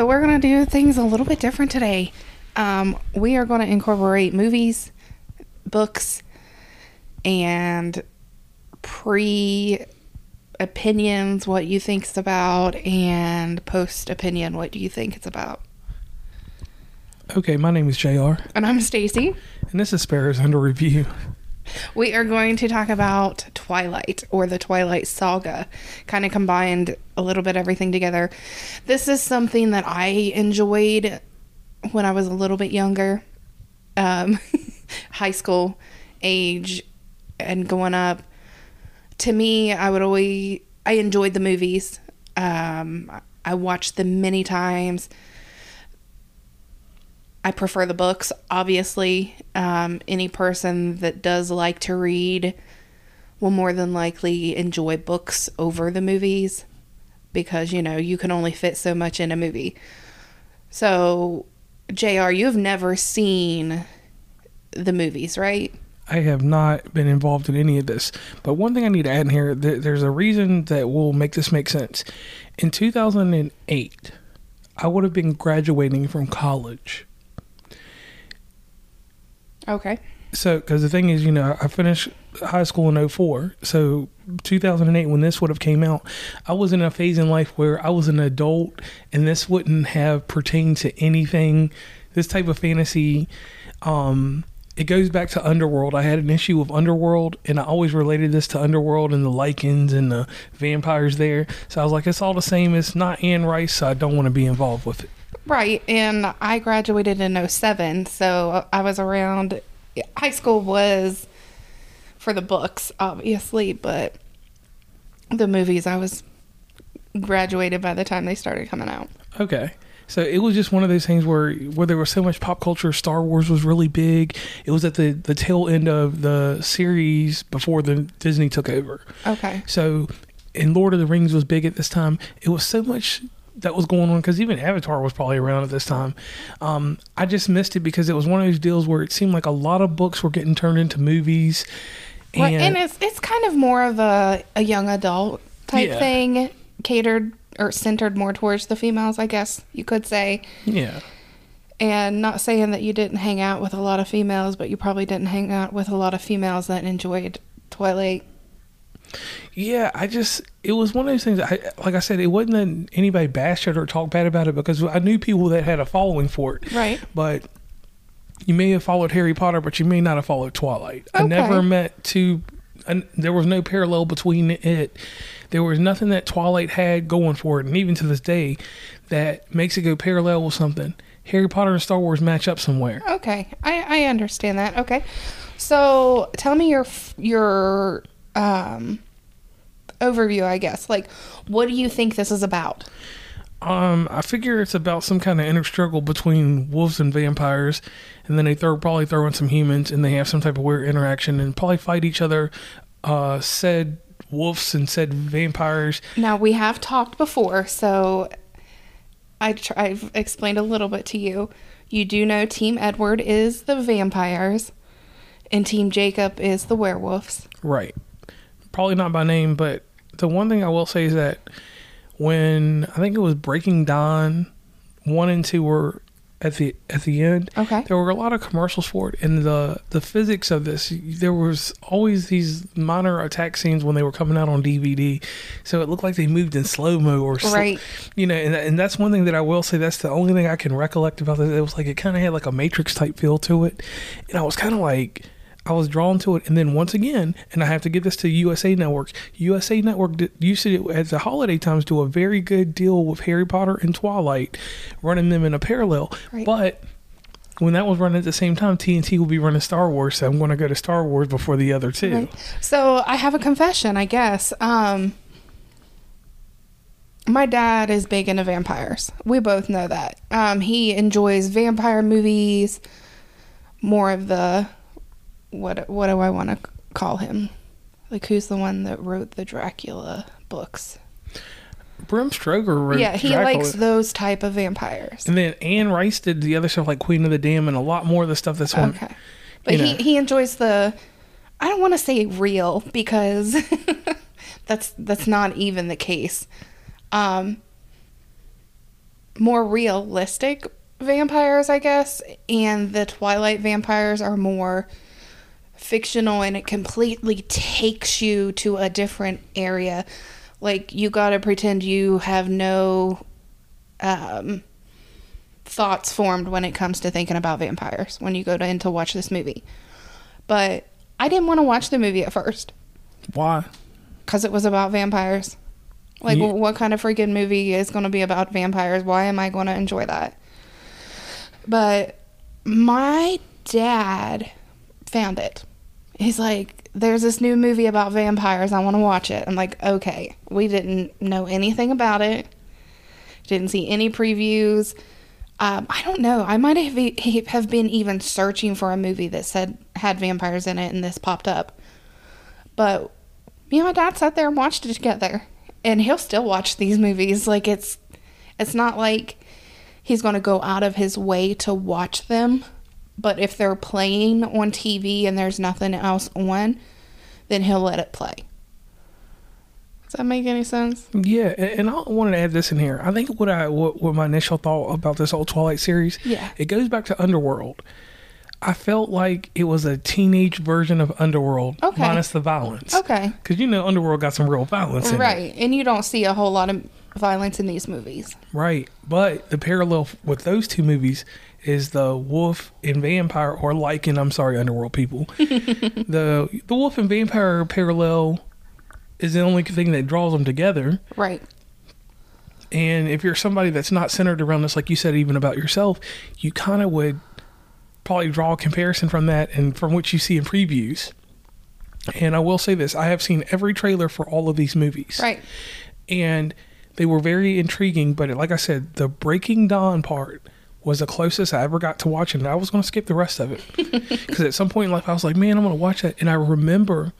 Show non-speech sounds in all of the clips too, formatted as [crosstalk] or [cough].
So we're gonna do things a little bit different today. Um, we are going to incorporate movies, books, and pre opinions, what you think it's about, and post opinion, what do you think it's about. Okay, my name is JR, And I'm Stacey. and this is Sparrows Under Review. We are going to talk about Twilight or the Twilight Saga, kind of combined a little bit everything together. This is something that I enjoyed when I was a little bit younger, um, [laughs] high school age, and going up. To me, I would always I enjoyed the movies. Um, I watched them many times. I prefer the books, obviously. Um, any person that does like to read will more than likely enjoy books over the movies because, you know, you can only fit so much in a movie. So, JR, you've never seen the movies, right? I have not been involved in any of this, but one thing I need to add in here th- there's a reason that will make this make sense. In 2008, I would have been graduating from college. Okay. So, because the thing is, you know, I finished high school in 04. So, 2008, when this would have came out, I was in a phase in life where I was an adult and this wouldn't have pertained to anything. This type of fantasy, um, it goes back to Underworld. I had an issue with Underworld, and I always related this to Underworld and the Lycans and the vampires there. So I was like, it's all the same. It's not Anne Rice, so I don't want to be involved with it. Right. And I graduated in 07, so I was around. High school was for the books, obviously, but the movies, I was graduated by the time they started coming out. Okay. So it was just one of those things where where there was so much pop culture. Star Wars was really big. It was at the the tail end of the series before the Disney took over. Okay. So, and Lord of the Rings was big at this time. It was so much that was going on because even Avatar was probably around at this time. Um, I just missed it because it was one of those deals where it seemed like a lot of books were getting turned into movies. And, Right, and it's it's kind of more of a, a young adult type Yeah. thing, catered or centered more towards the females, I guess you could say. yeah, And not saying that you didn't hang out with a lot of females, but you probably didn't hang out with a lot of females that enjoyed Twilight. Yeah, I just it was one of those things. I, like I said, it wasn't that anybody bashed it or talked bad about it because I knew people that had a following for it. Right. But you may have followed Harry Potter, but you may not have followed Twilight. I never met two. There was no parallel between it. There was nothing that Twilight had going for it, and even to this day, that makes it go parallel with something. Harry Potter and Star Wars match up somewhere. Okay, I, I understand that. Okay, so tell me your your um overview, I guess. Like, what do you think this is about? Um, I figure it's about some kind of inner struggle between wolves and vampires, and then they throw probably throw in some humans, and they have some type of weird interaction, and probably fight each other. Uh, said wolves and said vampires. Now we have talked before, so I tr- I've explained a little bit to you. You do know Team Edward is the vampires, and Team Jacob is the werewolves. Right. Probably not by name, but the one thing I will say is that when I think it was Breaking Dawn, one and two were at the at the end. Okay. There were a lot of commercials for it, and the the physics of this. There was always these minor attack scenes when they were coming out on DVD, so it looked like they moved in slow mo or sl- Right. You know, and, and that's one thing that I will say. That's the only thing I can recollect about this. It was like it kind of had like a Matrix type feel to it, and I was kind of like. I was drawn to it, and then once again, and I have to give this to USA Network. USA Network did, used to at the holiday times do a very good deal with Harry Potter and Twilight, running them in a parallel. Right. But when that was running at the same time, TNT will be running Star Wars, so I'm going to go to Star Wars before the other two. Right. So I have a confession, I guess. Um, my dad is big into vampires. We both know that. Um, he enjoys vampire movies, more of the what what do I want to call him? Like who's the one that wrote the Dracula books? Bram Stoker wrote yeah, he Dracula. likes those type of vampires. And then Anne Rice did the other stuff like Queen of the Dam and a lot more of the stuff that's on. Okay. But he, know. he enjoys the I don't want to say real because [laughs] that's that's not even the case. Um more realistic vampires, I guess, and the Twilight vampires are more fictional and it completely takes you to a different area. Like you got to pretend you have no um, thoughts formed when it comes to thinking about vampires when you go to, in to watch this movie. But I didn't want to watch the movie at first Why? because it was about vampires. Like, what kind of freaking movie is going to be about vampires? Why am I going to enjoy that? But my dad found it. He's like, there's this new movie about vampires. I want to watch it. I'm like, okay. We didn't know anything about it, didn't see any previews. Um, I don't know. I might have, have been even searching for a movie that said had vampires in it, and this popped up. But me and my dad sat there and watched it together and he'll still watch these movies like it's it's not like he's going to go out of his way to watch them but if they're playing on TV and there's nothing else on then he'll let it play does that make any sense Yeah, and I wanted to add this in here. I think what I what, what my initial thought about this whole Twilight series, Yeah. it goes back to Underworld. I felt like it was a teenage version of Underworld, Okay. minus the violence. okay Because you know Underworld got some real violence in it. right and you don't see a whole lot of violence in these movies Right. But the parallel with those two movies is the wolf and vampire, or Lycan, I'm sorry, Underworld people. [laughs] the the wolf and vampire parallel is the only thing that draws them together. right And if you're somebody that's not centered around this, like you said, even about yourself, you kind of would probably draw a comparison from that and from what you see in previews. And I will say this I have seen every trailer for all of these movies. right And they were very intriguing, but like I said, the Breaking Dawn part was the closest I ever got to watching it. I was going to skip the rest of it. [laughs] Because at some point in life, I was like, man, I'm going to watch that. And I remember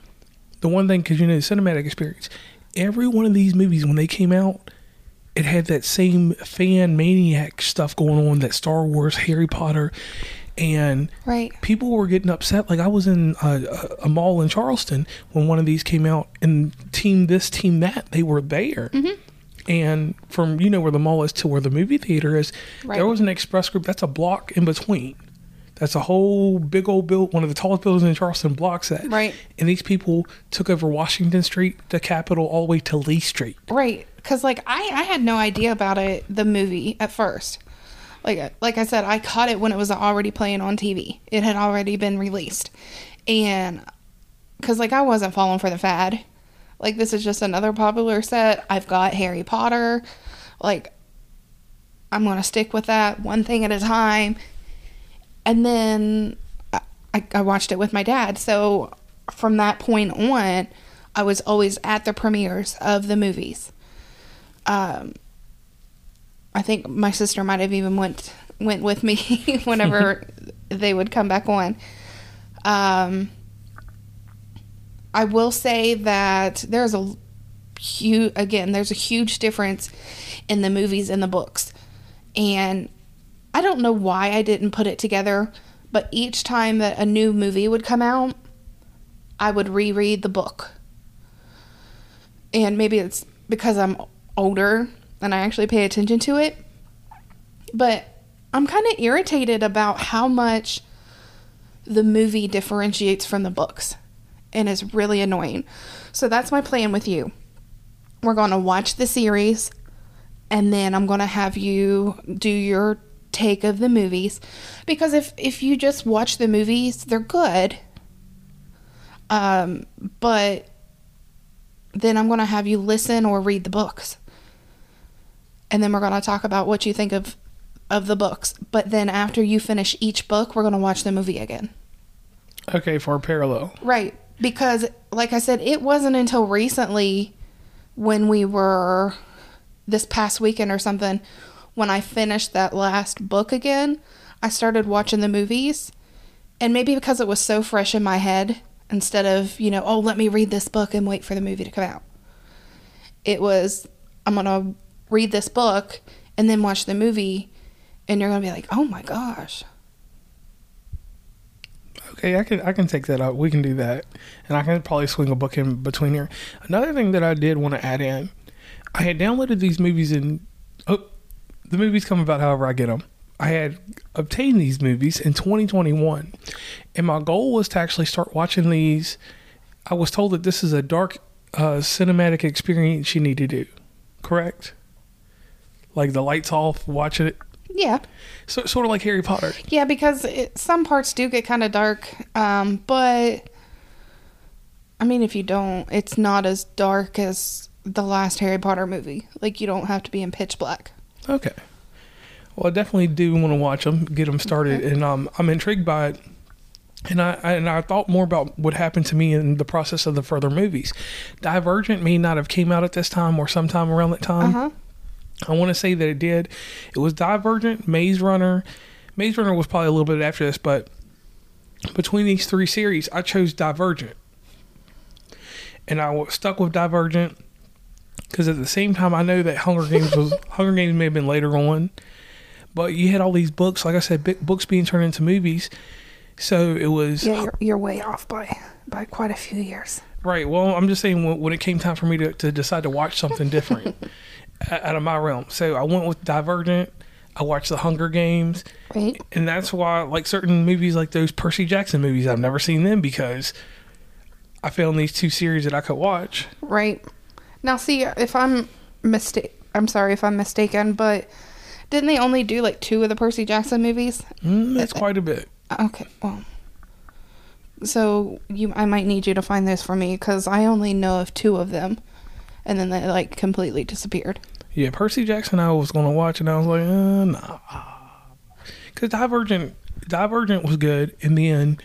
the one thing, because you know, the cinematic experience, every one of these movies, when they came out, it had that same fan maniac stuff going on that Star Wars, Harry Potter, and right people were getting upset. Like I was in a, a, a mall in Charleston when one of these came out, and team this, team that, they were there. Mm-hmm. And from you know where the mall is to where the movie theater is, Right. there was an express group. That's a block in between. That's a whole big old build, one of the tallest buildings in Charleston blocks that. Right. And these people took over Washington Street, the Capitol, all the way to Lee Street. Right, because like I, I had no idea about it, the movie at first. Like like I said, I caught it when it was already playing on TV. It had already been released, and because like I wasn't falling for the fad. Like this is just another popular set. I've got Harry Potter. Like I'm gonna stick with that one thing at a time. And then I, I, I watched it with my dad. So from that point on, I was always at the premieres of the movies. Um, I think my sister might have even went went with me [laughs] whenever [laughs] they would come back on. Um, I will say that there's a huge again there's a huge difference in the movies and the books, and I don't know why I didn't put it together, but each time that a new movie would come out, I would reread the book. And maybe it's because I'm older and I actually pay attention to it. But I'm kind of irritated about how much the movie differentiates from the books and is really annoying. So that's my plan with you. We're going to watch the series and then I'm going to have you do your take of the movies because if if you just watch the movies, they're good. Um but then I'm going to have you listen or read the books. And then we're going to talk about what you think of of the books. But then after you finish each book, we're going to watch the movie again. Okay, for a parallel. Right. Because, like I said, it wasn't until recently when we were this past weekend or something when I finished that last book again. I started watching the movies. And maybe because it was so fresh in my head, instead of, you know, oh, let me read this book and wait for the movie to come out, it was, I'm going to read this book and then watch the movie. And you're going to be like, oh my gosh. Okay, I can I can take that out. We can do that, and I can probably swing a book in between here. Another thing that I did want to add in, I had downloaded these movies and Oh, the movies come about however I get them. I had obtained these movies in 2021, and my goal was to actually start watching these. I was told that this is a dark uh, cinematic experience you need to do. Correct? Like the lights off, watching it. Yeah. So, sort of like Harry Potter. Yeah, because it, some parts do get kind of dark, um, but I mean, if you don't, it's not as dark as the last Harry Potter movie. Like, you don't have to be in pitch black. Okay. Well, I definitely do want to watch them, get them started, Okay. and um, I'm intrigued by it. And I and I thought more about what happened to me in the process of the further movies. Divergent may not have came out at this time or sometime around that Uh time. huh. I want to say that it did. It was Divergent, Maze Runner. Maze Runner was probably a little bit after this, but between these three series, I chose Divergent. And I was stuck with Divergent because at the same time, I know that Hunger Games was [laughs] Hunger Games may have been later on, but you had all these books, like I said, big books being turned into movies. So it was Yeah, you're, you're way off by by quite a few years. Right. Well, I'm just saying when, when it came time for me to, to decide to watch something different [laughs] out of my realm. So I went with Divergent. I watched The Hunger Games. Right. And that's why, like certain movies like those Percy Jackson movies, I've never seen them because I found these two series that I could watch. Right. Now, see, if I'm mistake, I'm sorry if I'm mistaken, but didn't they only do like two of the Percy Jackson movies? Mm, that's quite a bit. Okay, well, so you, I might need you to find those for me because I only know of two of them, and then they like completely disappeared. Yeah, Percy Jackson I was going to watch, and I was like, uh, nah. Because Divergent, Divergent was good in the end.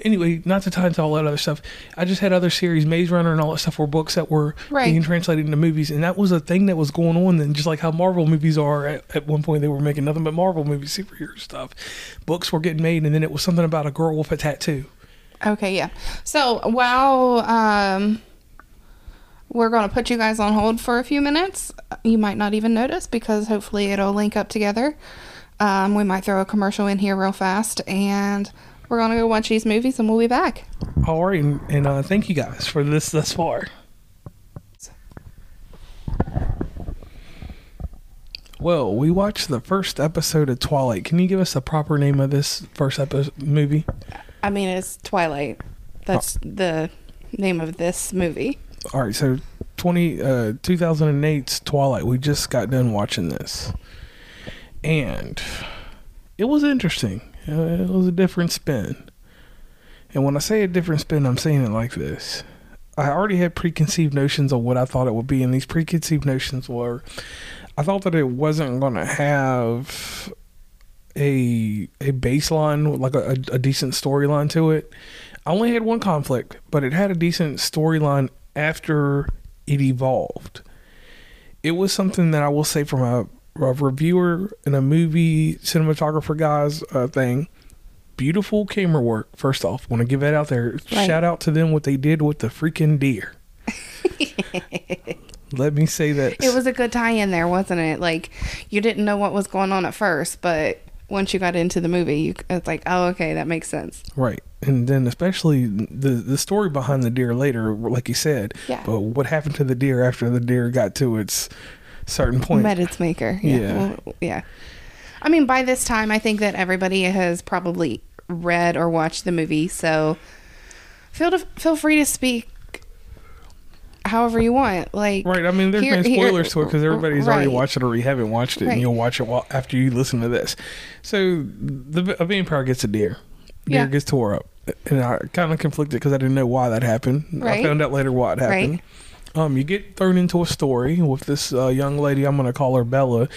Anyway, not to tie into all that other stuff, I just had other series, Maze Runner and all that stuff were books that were Right. being translated into movies, and that was a thing that was going on then, just like how Marvel movies are. At, at one point, they were making nothing but Marvel movies, superhero stuff. Books were getting made, and then it was something about a girl with a tattoo. Okay, yeah. So while um, we're going to put you guys on hold for a few minutes, you might not even notice because hopefully it'll link up together. Um, we might throw a commercial in here real fast, and we're going to go watch these movies, and we'll be back. All right, and, and uh, thank you guys for this thus far. Well, we watched the first episode of Twilight. Can you give us the proper name of this first episode movie? I mean, it's Twilight. That's the name of this movie. All right, so 20 uh 2008's Twilight. We just got done watching this. And it was interesting. Uh, it was a different spin. And when I say a different spin, I'm saying it like this. I already had preconceived notions of what I thought it would be, and these preconceived notions were I thought that it wasn't going to have a a baseline like a, a, a decent storyline to it. I only had one conflict, but it had a decent storyline after it evolved. It was something that I will say from a, a reviewer and a movie cinematographer guys uh, thing. Beautiful camera work. First off, want to give that out there. Right. Shout out to them what they did with the freaking deer. [laughs] Let me say that It was a good tie in there, wasn't it? Like, you didn't know what was going on at first, but once you got into the movie, you it's like, oh, okay, that makes sense. Right. And then especially the the story behind the deer later, like you said. Yeah. But what happened to the deer after the deer got to its certain point? Met its maker. Yeah. Yeah. Well, yeah. I mean, by this time, I think that everybody has probably read or watched the movie, so feel to, feel free to speak however you want. Like, Right. I mean, there's Here- no here- spoilers to it because everybody's already watched it or you haven't watched it, Right. and you'll watch it while, after you listen to this. So the a vampire gets a deer. Deer Yeah. gets tore up, and I kind of conflicted because I didn't know why that happened. I found out later why it happened. Um, you get thrown into a story with this uh, young lady. I'm going to call her Bella.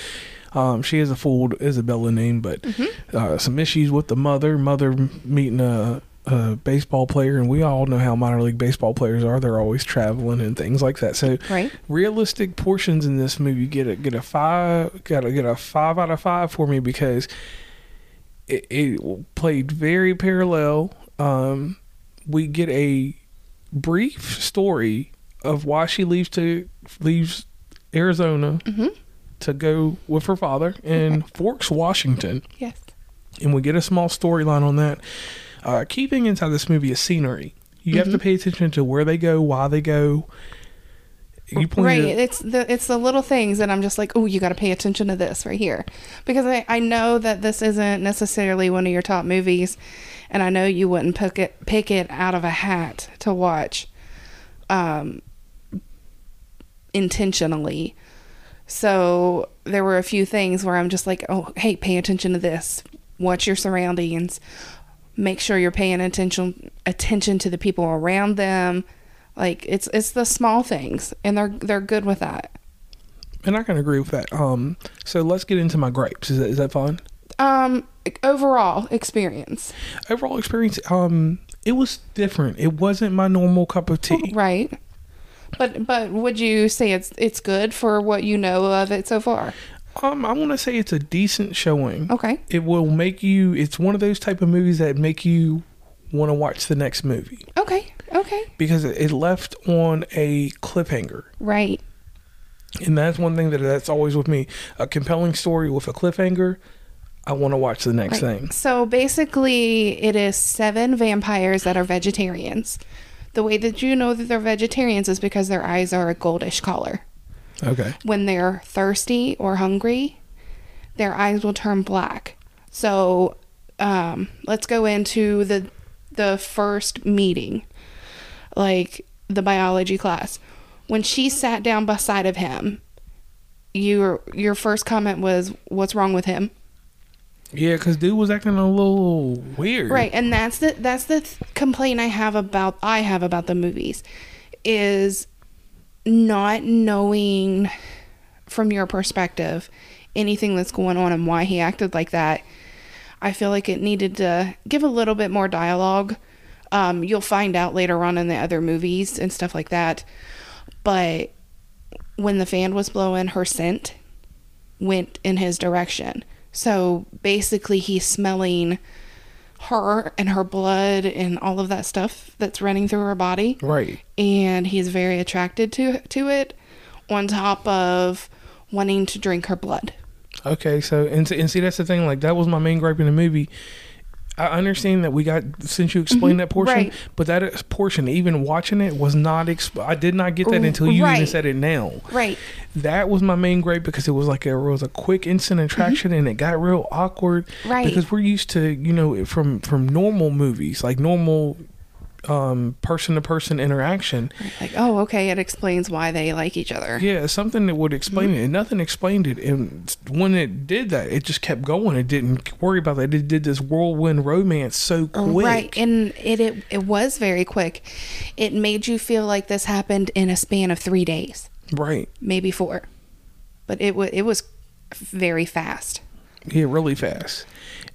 Um, she has a full Isabella name, but Mm-hmm. uh, some issues with the mother. Mother meeting a, a baseball player, and we all know how minor league baseball players are. They're always traveling and things like that. So right? realistic portions in this movie get a get a five got to get a five out of five for me because it, it played very parallel. Um, we get a brief story of why she leaves to leaves Arizona Mhm. to go with her father in Forks, Washington Yes. and we get a small storyline on that. Uh, key thing inside this movie is scenery. You have to pay attention to where they go, why they go. You pointed right it's the it's the little things that i'm just like oh you got to pay attention to this right here. Because I, I know that this isn't necessarily one of your top movies and i know you wouldn't pick it pick it out of a hat to watch um intentionally. So there were a few things where i'm just like oh hey pay attention to this. Watch your surroundings. Make sure you're paying attention attention to the people around them like it's it's the small things and they're they're good with that and I can agree with that. Um, so let's get into my gripes. Is that is that fine? um overall experience Overall experience, um, it was different. It wasn't my normal cup of tea. right but but would you say it's it's good for what you know of it so far Um, I want to say it's a decent showing. okay It will make you. It's one of those type of movies that make you want to watch the next movie okay okay because it left on a cliffhanger. right And that's one thing that that's always with me. A compelling story with a cliffhanger. I want to watch the next Right. thing. So basically, it is seven vampires that are vegetarians. The way that you know that they're vegetarians is because their eyes are a goldish color. Okay. When they're thirsty or hungry, their eyes will turn black. So um, let's go into the the first meeting, like the biology class. When she sat down beside of him, your your first comment was, "What's wrong with him?" Yeah, because dude was acting a little weird. Right, and that's the that's the th- complaint I have about I have about the movies is not knowing from your perspective anything that's going on and why he acted like that. I feel like it needed to give a little bit more dialogue. Um, you'll find out later on in the other movies and stuff like that. But when the fan was blowing, her scent went in his direction. So basically, he's smelling her and her blood and all of that stuff that's running through her body, Right. and he's very attracted to to it. On top of wanting to drink her blood. Okay, so and, and see that's the thing. Like that was my main gripe in the movie. I understand that we got since you explained that portion, right. but that portion, even watching it, was not. Exp- I did not get that until you even said it now. Right. That was my main gripe because it was like it was a quick instant attraction and it got real awkward. Mm-hmm. Right. Because we're used to you know from from normal movies like normal um person to person interaction. Like, oh, okay, it explains why they like each other. Yeah, something that would explain it, and nothing explained it. And when it did that, it just kept going. It didn't worry about that. It did this whirlwind romance so quick. Right, and it, it it was very quick. It made you feel like this happened in a span of three days, Right. maybe four, but it was it was very fast. Yeah, really fast.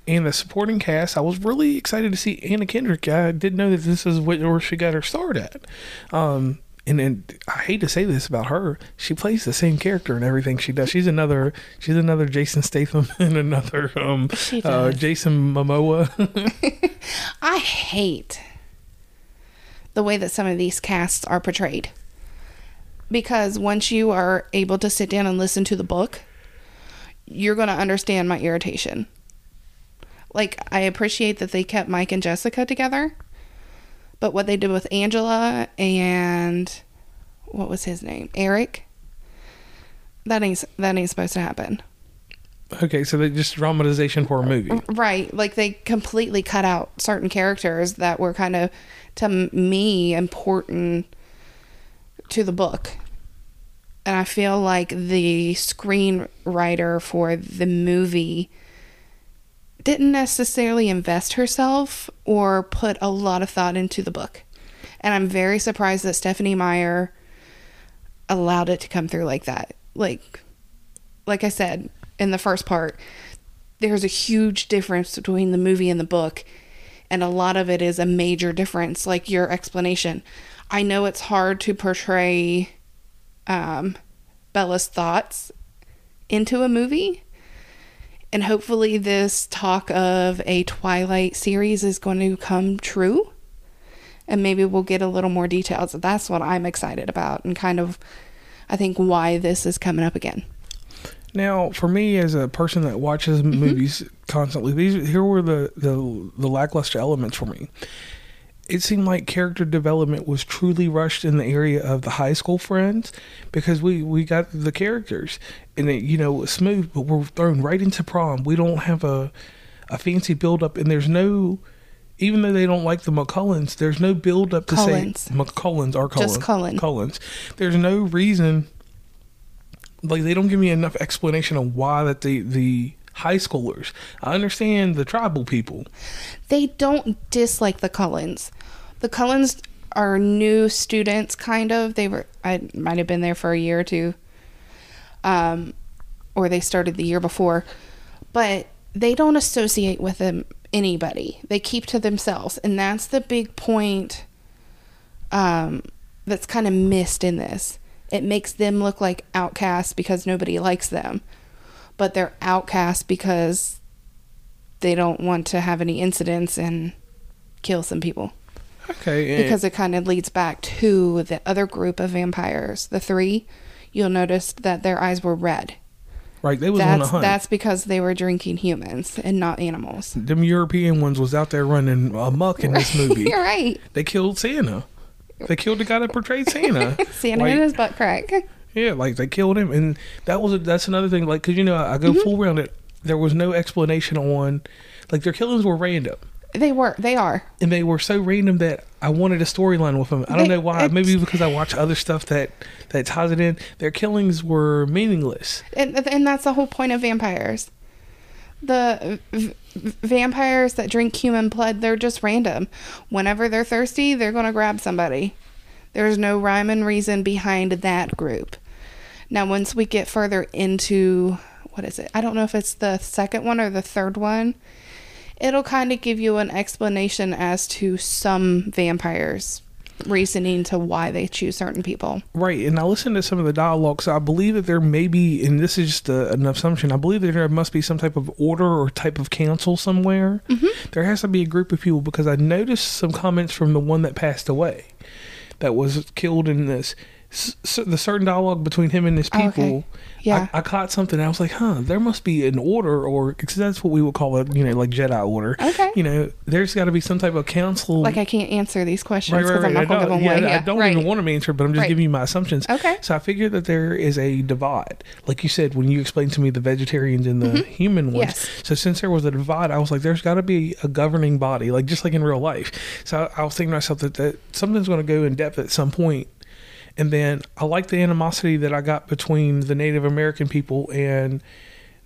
And the supporting cast, I was really excited to see Anna Kendrick. I didn't know that this is what, where she got her start at. Um, and then I hate to say this about her, she plays the same character in everything she does. She's another, she's another Jason Statham [laughs] and another um, uh. Jason Momoa. [laughs] I hate the way that some of these casts are portrayed. Because once you are able to sit down and listen to the book, you're going to understand my irritation. Like, I appreciate that they kept Mike and Jessica together, but what they did with Angela and what was his name? Eric? That ain't that ain't supposed to happen. okay, so they just dramatization for a movie. Right. Like they completely cut out certain characters that were kind of, to me, important to the book. And I feel like the screenwriter for the movie didn't necessarily invest herself or put a lot of thought into the book. And I'm very surprised that Stephenie Meyer allowed it to come through like that. Like, like I said in the first part, there's a huge difference between the movie and the book, and a lot of it is a major difference, like your explanation. I know it's hard to portray um, Bella's thoughts into a movie, and hopefully, this talk of a Twilight series is going to come true, and maybe we'll get a little more details. That's what I'm excited about, and kind of, I think, why this is coming up again. Now, for me as a person that watches Mm-hmm. movies constantly, these here were the, the the lackluster elements for me. It seemed like character development was truly rushed in the area of the high school friends because we we got the characters and it you know it was smooth but we're thrown right into prom we don't have a a fancy build up and there's no even though they don't like the McCullens, there's no build up to say McCullens or Cullen. Just Cullen. Cullens. There's no reason like they don't give me enough explanation of why that the the high schoolers. I understand the tribal people. They don't dislike the Cullens. The Cullens are new students, kind of. They were, I might have been there for a year or two, um, or they started the year before, but they don't associate with them anybody. They keep to themselves, and that's the big point. Um, that's kind of missed in this. It makes them look like outcasts because nobody likes them, but they're outcasts because they don't want to have any incidents and kill some people Okay. because it kind of leads back to the other group of vampires the three you'll notice that their eyes were red right, they was on a that's hunt. that's because they were drinking humans and not animals Them European ones was out there running amok in this [laughs] movie. you're right They killed Santa. They killed the guy that portrayed Santa. [laughs] santa Like, in his butt crack Yeah, like they killed him, and that was a, that's another thing. Like, cause you know, I go Mm-hmm. full round it. There was no explanation on, like their killings were random, they were they are and they were so random that I wanted a storyline with them. I don't They- know why. Maybe because I watch other stuff that that ties it in. Their killings were meaningless. and, and that's the whole point of vampires the v- v- vampires that drink human blood they're just random whenever they're thirsty they're going to grab somebody there's no rhyme and reason behind that group now once we get further into what is it i don't know if it's the second one or the third one it'll kind of give you an explanation as to some vampires reasoning to why they choose certain people Right, and I listened to some of the dialogue, so I believe that there may be, and this is just a, an assumption. I believe that there must be some type of order or type of council somewhere. Mm-hmm. There has to be a group of people because I noticed some comments from the one that passed away, that was killed in this. The certain dialogue between him and his Oh, people. okay. Yeah. I, I caught something. I was like, huh, there must be an order, or because that's what we would call it, you know, like Jedi order. Okay. You know, there's got to be some type of council. like i can't answer these questions because right, i'm right. not I going to give don't, them yeah, away I don't right. even want to answer, but I'm just giving you my assumptions. Okay. So I figure that there is a divide, like you said when you explained to me the vegetarians and the human ones. Mm-hmm. Yes. So since there was a divide, I was like, there's got to be a governing body, like just like in real life. So I, I was thinking to myself that, that something's going to go in depth at some point. And then I like the animosity that I got between the Native American people and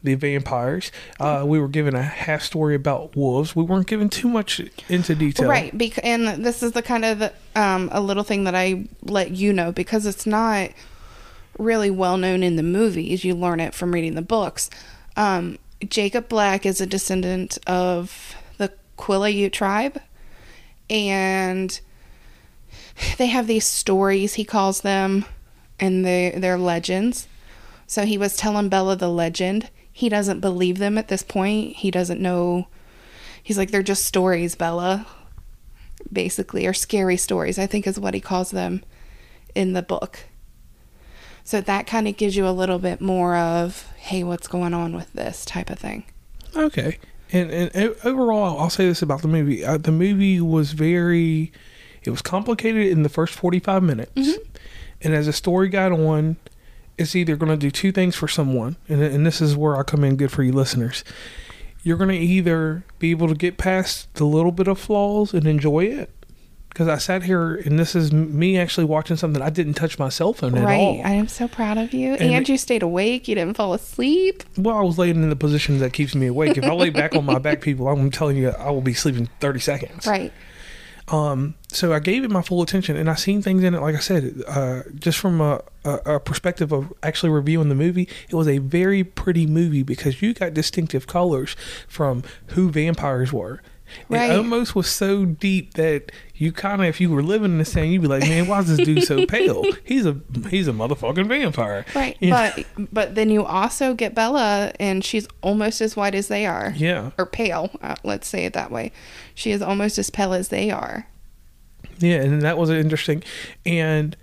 the vampires. Uh, we were given a half story about wolves. We weren't given too much into detail. Right, bec- and this is the kind of um, a little thing that I let you know because it's not really well known in the movies. You learn it from reading the books. Um, Jacob Black is a descendant of the Quileute tribe, and they have these stories. He calls them, and they they're legends. So he was telling Bella the legend. He doesn't believe them at this point. He doesn't know He's like, they're just stories, Bella. Basically, or scary stories, I think is what he calls them in the book. So that kind of gives you a little bit more of, hey, what's going on with this type of thing. Okay. And, and overall, I'll say this about the movie: uh, the movie was very, it was complicated in the first forty-five minutes, mm-hmm. and as a story got on, it's either going to do two things for someone, and, and this is where I come in good for you listeners. You're going to either be able to get past the little bit of flaws and enjoy it, because I sat here and this is me actually watching something I didn't touch my cell phone at right. all. I am so proud of you. And- And, you stayed awake. You didn't fall asleep. Well, I was laying in the position that keeps me awake. If I lay back on my [laughs] back, people, I'm telling you, I will be sleeping 30 seconds. Right. Um, so I gave it my full attention, and I seen things in it. Like I said, uh, just from a, a, a perspective of actually reviewing the movie, it was a very pretty movie because you got distinctive colors from who vampires were. Right. It almost was so deep that you kind of, if you were living in the same, you'd be like, "Man, why is this dude so [laughs] pale? He's a he's a motherfucking vampire." Right. You know? But but then you also get Bella, and she's almost as white as they are. yeah, Or pale. Uh, let's say it that way. She is almost as pale as they are. Yeah, and that was interesting. And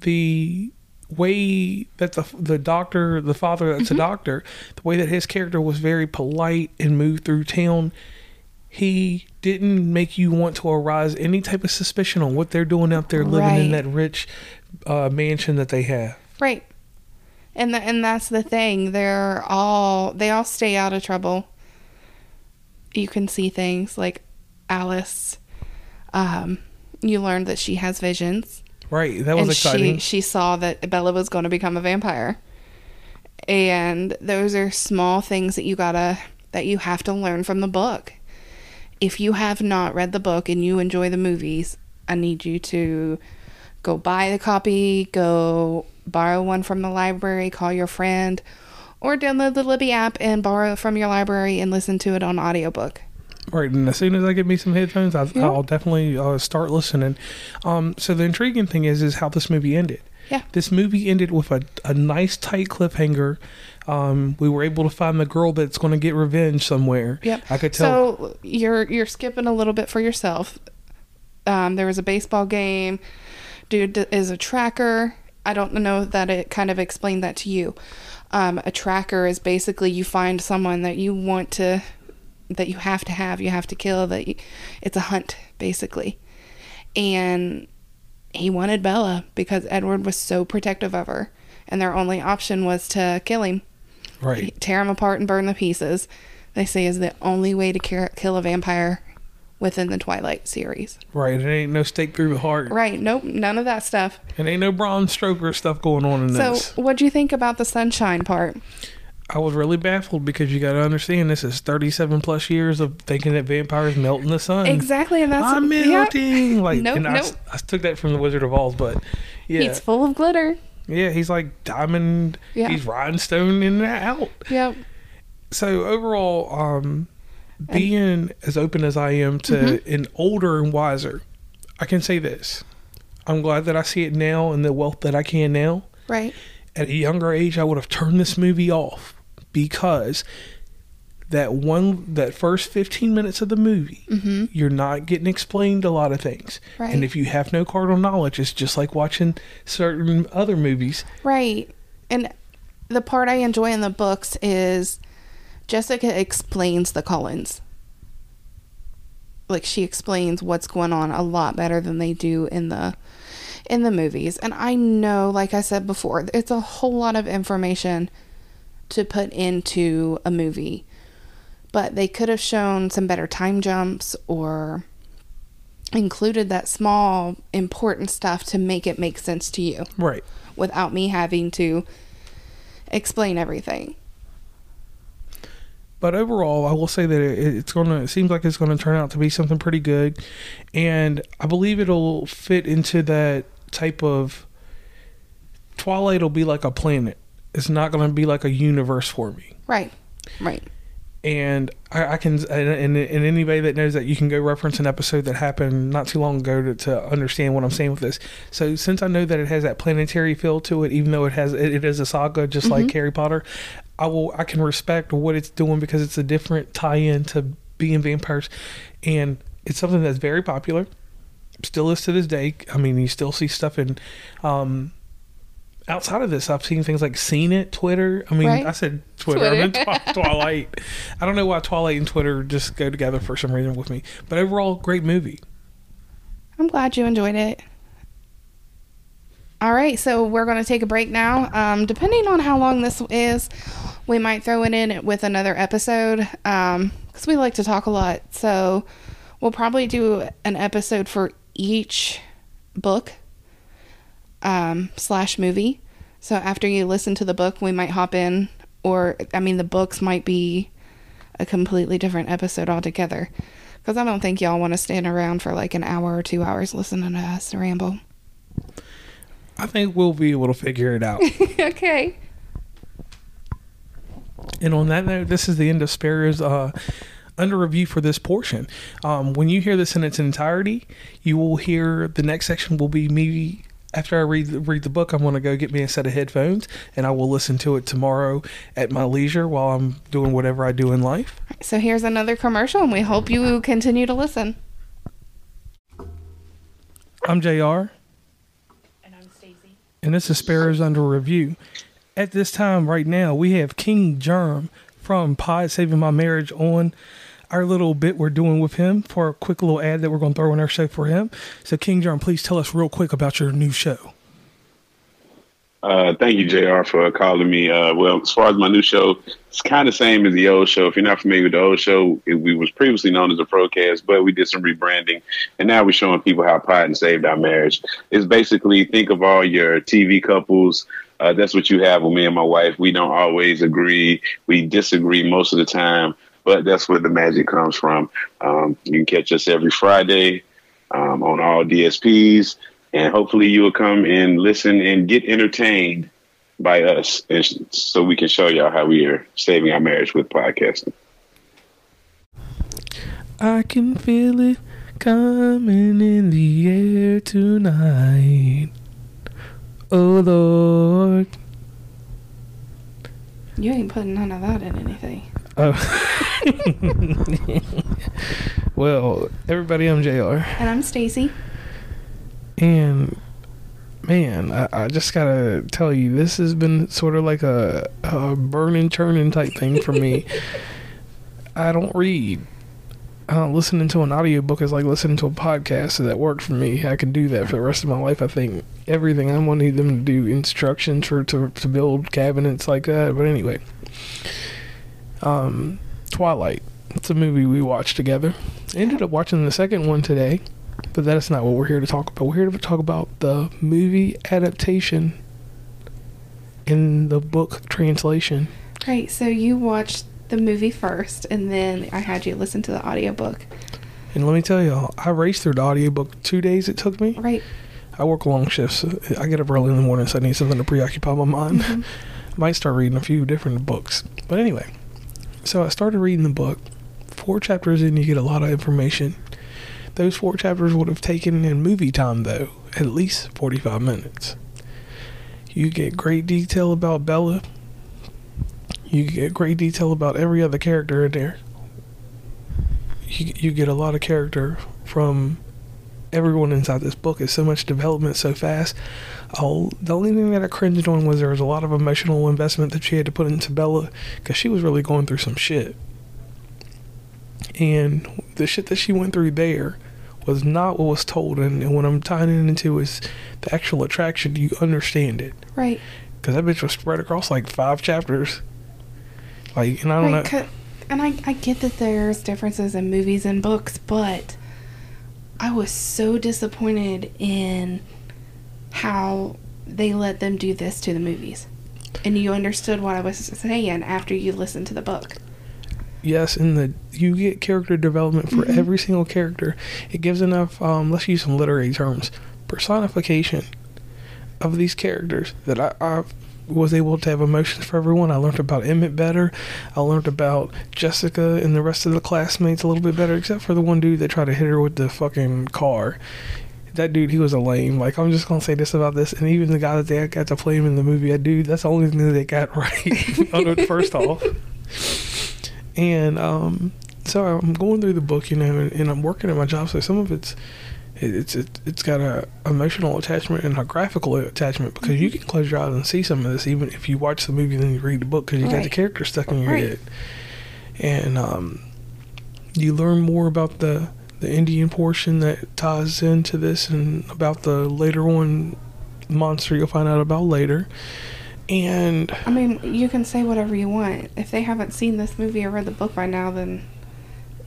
the way that the the doctor, the father that's a doctor, the way that his character was very polite and moved through town, he didn't make you want to arouse any type of suspicion on what they're doing out there living in that rich uh, mansion that they have. Right. And tha and that's the thing. They're all they all stay out of trouble. You can see things like Alice. Um, you learned that she has visions. Right. That was and exciting. she she saw that Bella was going to become a vampire. And those are small things that you gotta that you have to learn from the book. If you have not read the book and you enjoy the movies, I need you to go buy the copy, go borrow one from the library, call your friend, or download the Libby app and borrow it from your library and listen to it on audiobook. Right, and as soon as I get me some headphones, I, Yeah. I'll definitely uh, start listening. Um, so the intriguing thing is, is how this movie ended. Yeah. This movie ended with a, a nice tight cliffhanger. Um, we were able to find the girl that's going to get revenge somewhere. Yep. I could tell. So you're you're skipping a little bit for yourself. Um, there was a baseball game. Dude is a tracker. I don't know that it kind of explained that to you. Um, a tracker is basically you find someone that you want to, that you have to have, you have to kill. That you, it's a hunt basically, and he wanted Bella because Edward was so protective of her, and their only option was to kill him right. tear them apart and burn the pieces. They say is the only way to ki- kill a vampire within the Twilight series. Right. It ain't no stake through the heart. Right? Nope, none of that stuff. It ain't no Bram Stoker stuff going on in So, this. So, what'd you think about the sunshine part? I was really baffled because you got to understand this is 37 plus years of thinking that vampires melt in the sun. Exactly, and that's I'm yeah, melting. Like, [laughs] Nope, and I, nope. I took that from the Wizard of Oz, but yeah, He's full of glitter. Yeah, he's like diamond. Yeah. He's rhinestone in and out. Yep. So overall, um, being as open as I am to Mm-hmm. an older and wiser, I can say this: I'm glad that I see it now and the wealth that I can now. Right. At a younger age, I would have turned this movie off because that one that first 15 minutes of the movie Mm-hmm. you're not getting explained a lot of things Right. and if you have no cardinal knowledge it's just like watching certain other movies Right. And the part I enjoy in the books is Jessica explains the Cullens. Like she explains what's going on a lot better than they do in the in the movies. And I know, like I said before, it's a whole lot of information to put into a movie. But they could have shown some better time jumps or included that small important stuff to make it make sense to you right without me having to explain everything. but overall i will say that it's gonna it seems like it's gonna turn out to be something pretty good and i believe it'll fit into that type of twilight will be like a planet it's not gonna be like a universe for me Right. Right. And I, I can and, and, and anybody that knows that you can go reference an episode that happened not too long ago to, to understand what I'm saying with this. So since I know that it has that planetary feel to it, even though it has it, it is a saga just like Harry Potter, I will I can respect what it's doing because it's a different tie-in to being vampires, and it's something that's very popular. Still is to this day. I mean, you still see stuff in. Um, outside of this, I've seen things like Seen It, Twitter. I mean, Right. I said Twitter. I meant Twi- [laughs] Twilight. I don't know why Twilight and Twitter just go together for some reason with me. But overall, great movie. I'm glad you enjoyed it. All right, so we're going to take a break now. Um, depending on how long this is, we might throw it in with another episode because we like to talk a lot. So we'll probably do an episode for each book um, slash movie. So after you listen to the book, we might hop in, or I mean, the books might be a completely different episode altogether. Because I don't think y'all want to stand around for like an hour or two hours listening to us ramble. I think we'll be able to figure it out. [laughs] okay. and on that note, this is the end of Sparrow's uh, under review for this portion. Um, when you hear this in its entirety, you will hear the next section will be me. After I read read the book, I'm going to go get me a set of headphones, and I will listen to it tomorrow at my leisure while I'm doing whatever I do in life. So here's another commercial, and we hope you continue to listen. I'm Jr. And I'm Stacey. and this is Sparrows Under Review. At this time, right now, we have King Germ from Pod Saving My Marriage on. Our little bit we're doing with him for a quick little ad that we're going to throw in our show for him. So, King John, please tell us real quick about your new show. Uh, thank you, JR, for calling me. Uh, well, as far as my new show, it's kind of same as the old show. If you're not familiar with the old show, it, we was previously known as the Procast, but we did some rebranding, and now we're showing people how Podden saved our marriage. It's basically think of all your TV couples. Uh, that's what you have with me and my wife. We don't always agree. We disagree most of the time, but that's where the magic comes from. Um, you can catch us every Friday um, on all DSPs and hopefully you will come and listen and get entertained by us and so we can show y'all how we are saving our marriage with podcasting. I can feel it coming in the air tonight. Oh lord. You ain't putting none of that in anything oh [laughs] well everybody i'm jr and i'm Stacey and man, I, I, just gotta tell you, this has been sort of like a, a burning, churning type thing for me. [laughs] I don't read. Uh, listening to an audiobook is like listening to a podcast, so that worked for me. I can do that for the rest of my life. I think everything I'm gonna need them to do instructions for to to build cabinets like that. But anyway, um, Twilight. It's a movie we watched together. ended up watching the second one today. But that's not what we're here to talk about. We're here to talk about the movie adaptation in the book translation. Right. So you watched the movie first, and then I had you listen to the audiobook. And let me tell you, I raced through the audiobook two days it took me. Right. I work long shifts. I get up early in the morning, so I need something to preoccupy my mind. Mm-hmm. [laughs] Might start reading a few different books. But anyway, so I started reading the book. Four chapters in, you get a lot of information. Those four chapters would have taken in movie time, though, at least 45 minutes. You get great detail about Bella. You get great detail about every other character in there. You, you get a lot of character from everyone inside this book. It's so much development so fast. Oh, the only thing that I cringed on was there was a lot of emotional investment that she had to put into Bella because she was really going through some shit. And the shit that she went through there was not what was told. And, and what I'm tying it into is the actual attraction. You understand it. Right. Because that bitch was spread across like five chapters. Like, and I don't right, know. And I, I get that there's differences in movies and books, but I was so disappointed in how they let them do this to the movies. And you understood what I was saying after you listened to the book yes, in the you get character development for mm-hmm. every single character. It gives enough. Um, let's use some literary terms. Personification of these characters that I, I was able to have emotions for everyone. I learned about Emmett better. I learned about Jessica and the rest of the classmates a little bit better, except for the one dude that tried to hit her with the fucking car. That dude, he was a lame. Like, I'm just gonna say this about this, and even the guy that they got to play him in the movie, that dude, that's the only thing that they got [laughs] right. [laughs] first off. And um, so I'm going through the book, you know, and, and, I'm working at my job. So some of it's it's it, it's got a emotional attachment and a graphical attachment because you mm-hmm. can close your eyes and see some of this, even if you watch the movie and then you read the book because you right. got the character stuck in your right. head. And um, you learn more about the the Indian portion that ties into this, and about the later one monster you'll find out about later. And I mean, you can say whatever you want. If they haven't seen this movie or read the book by now, then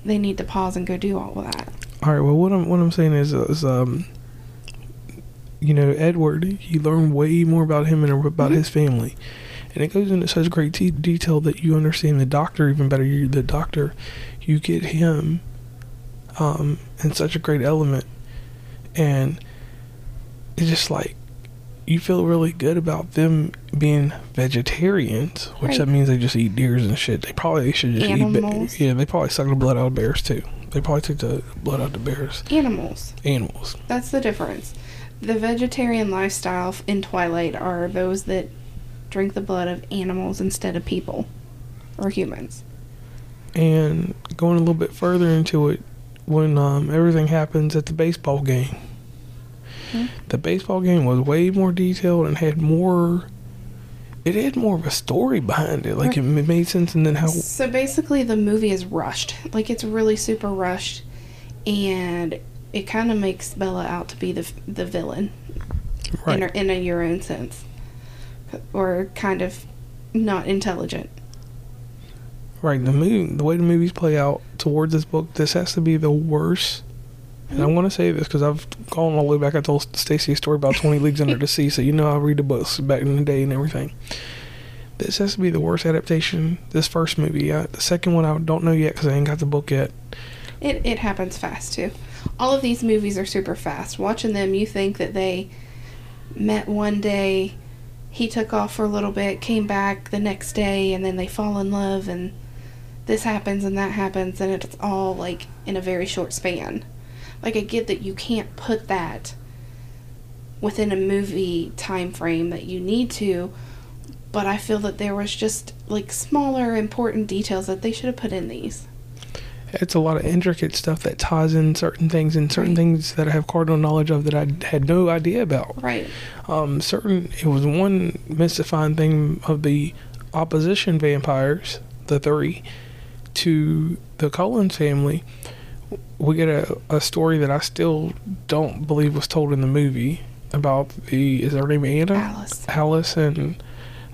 they need to pause and go do all of that. All right. Well, what I'm what I'm saying is, is um, you know, Edward. You learn way more about him and about mm-hmm. his family, and it goes into such great t- detail that you understand the doctor even better. You the doctor, you get him, um, in such a great element, and it's just like you feel really good about them being vegetarians, which right. that means they just eat deers and shit. They probably should just Animals. eat. Ba- yeah, they probably suck the blood out of bears too. They probably took the blood out of bears. Animals. Animals. That's the difference. The vegetarian lifestyle in Twilight are those that drink the blood of animals instead of people or humans. And going a little bit further into it, when um, everything happens at the baseball game. The baseball game was way more detailed and had more it had more of a story behind it. Like it ma- made sense, and then how So basically, the movie is rushed. Like it's really super rushed, and it kind of makes Bella out to be the the villain. In, right, a, in a your own sense, or kind of not intelligent. Right. The movie, the way the movies play out towards this book, this has to be the worst. And I want to say this because I've gone all the way back. I told Stacey a story about Twenty Leagues Under the [laughs] Sea, so you know I read the books back in the day and everything. This has to be the worst adaptation. This first movie, uh, the second one I don't know yet because I ain't got the book yet. It it happens fast too. All of these movies are super fast. Watching them, you think that they met one day, he took off for a little bit, came back the next day, and then they fall in love, and this happens and that happens, and it's all like in a very short span. Like I get that you can't put that within a movie time frame that you need to, but I feel that there was just like smaller important details that they should have put in these. It's a lot of intricate stuff that ties in certain things and certain Right. things that I have cardinal knowledge of that I had no idea about. Right. Um, certain it was one mystifying thing of the opposition vampires, the three, to the Cullens family. We get a, a story that I still don't believe was told in the movie about the is her name Anna, Alice. Alice and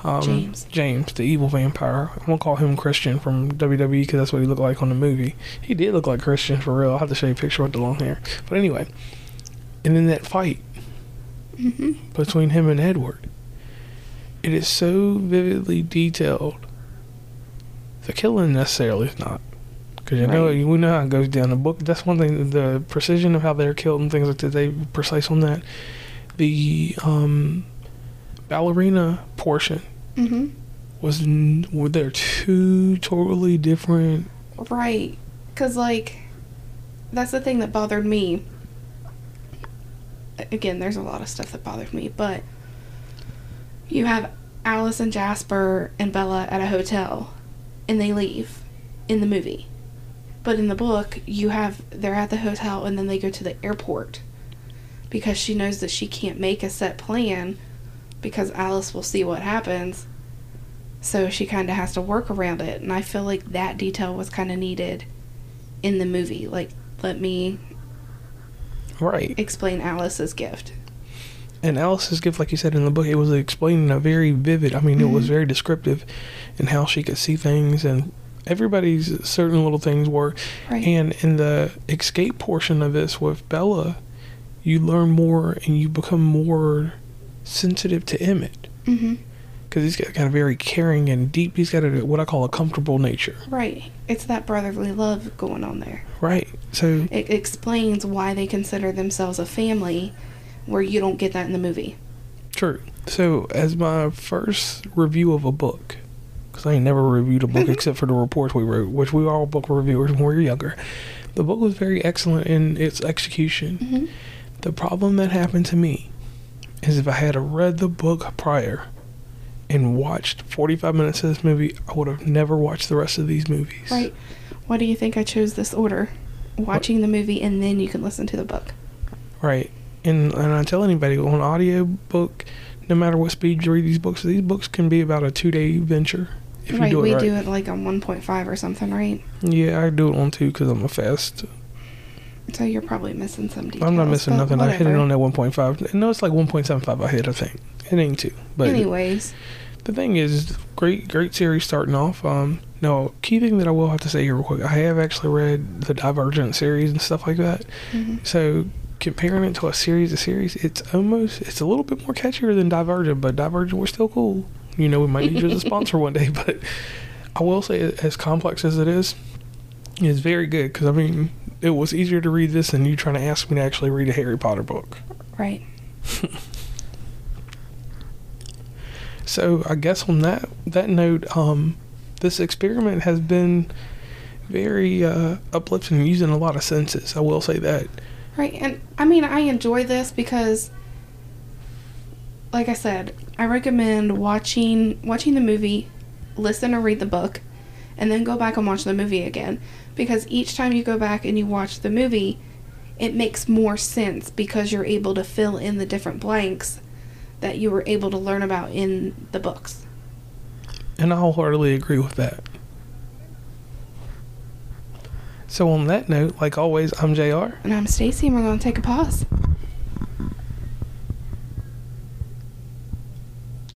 um, James. James, the evil vampire. I'm gonna call him Christian from WWE because that's what he looked like on the movie. He did look like Christian for real. I'll have to show you a picture with the long hair. But anyway, and in that fight hmm between him and Edward. It is so vividly detailed. The killing necessarily is not. Because you know, Right. we know how it goes down. The book, that's one thing, the precision of how they're killed and things like that, they precise on that. The um, ballerina portion hmm was, were there two totally different. Right. Because, like, that's the thing that bothered me. Again, there's a lot of stuff that bothered me, but you have Alice and Jasper and Bella at a hotel, and they leave in the movie. But in the book, you have they're at the hotel and then they go to the airport because she knows that she can't make a set plan because Alice will see what happens. So she kind of has to work around it. And I feel like that detail was kind of needed in the movie. Like, let me Right. explain Alice's gift. And Alice's gift, like you said in the book, it was explained in a very vivid. I mean, it was Mhm. very descriptive in how she could see things, and everybody's certain little things were. Right. And in the escape portion of this with Bella, you learn more and you become more sensitive to Emmett because he's got, got a very caring and deep. He's got a, what I call a comfortable nature. Right. It's that brotherly love going on there. Right. So It explains why they consider themselves a family where you don't get that in the movie. True. So, as my first review of a book, because I ain't never reviewed a book [laughs] except for the reports we wrote, which we were all book reviewers when we were younger, the book was very excellent in its execution. Mhm. The problem that happened to me is if I had read the book prior and watched 45 minutes of this movie, I would have never watched the rest of these movies. Right. Why do you think I chose this order? Watching the movie and then you can listen to the book. Right. And and I tell anybody on audio book, no matter what speed you read these books, these books can be about a two day venture if right. you do it we right. do it like on 1.5 or something, right? Yeah, I do it on two because I'm a fast. So you're probably missing some details. I'm not missing nothing. I hit it on that 1.5. No, it's like 1.75. I hit. I think it ain't two. But Anyways, the thing is, great, great series starting off. Um, no key thing that I will have to say here real quick. I have actually read the Divergent series and stuff like that. Mhm. So comparing it to a series of series, it's almost it's a little bit more catchier than Divergent, but Divergent we're still cool. You know, we might need you as a sponsor one day, [laughs] but I will say, as complex as it is, it's very good because I mean, it was easier to read this than you trying to ask me to actually read a Harry Potter book. right. [laughs] So I guess on that that note, um, this experiment has been very uh, uplifting, using a lot of senses. I will say that. Right. And I mean, I enjoy this because like I said, I recommend watching watching the movie, listen or read the book, and then go back and watch the movie again because each time you go back and you watch the movie, it makes more sense because you're able to fill in the different blanks that you were able to learn about in the books. And I wholeheartedly agree with that. So on that note, like always, I'm JR. And I'm Stacey, and we're going to take a pause.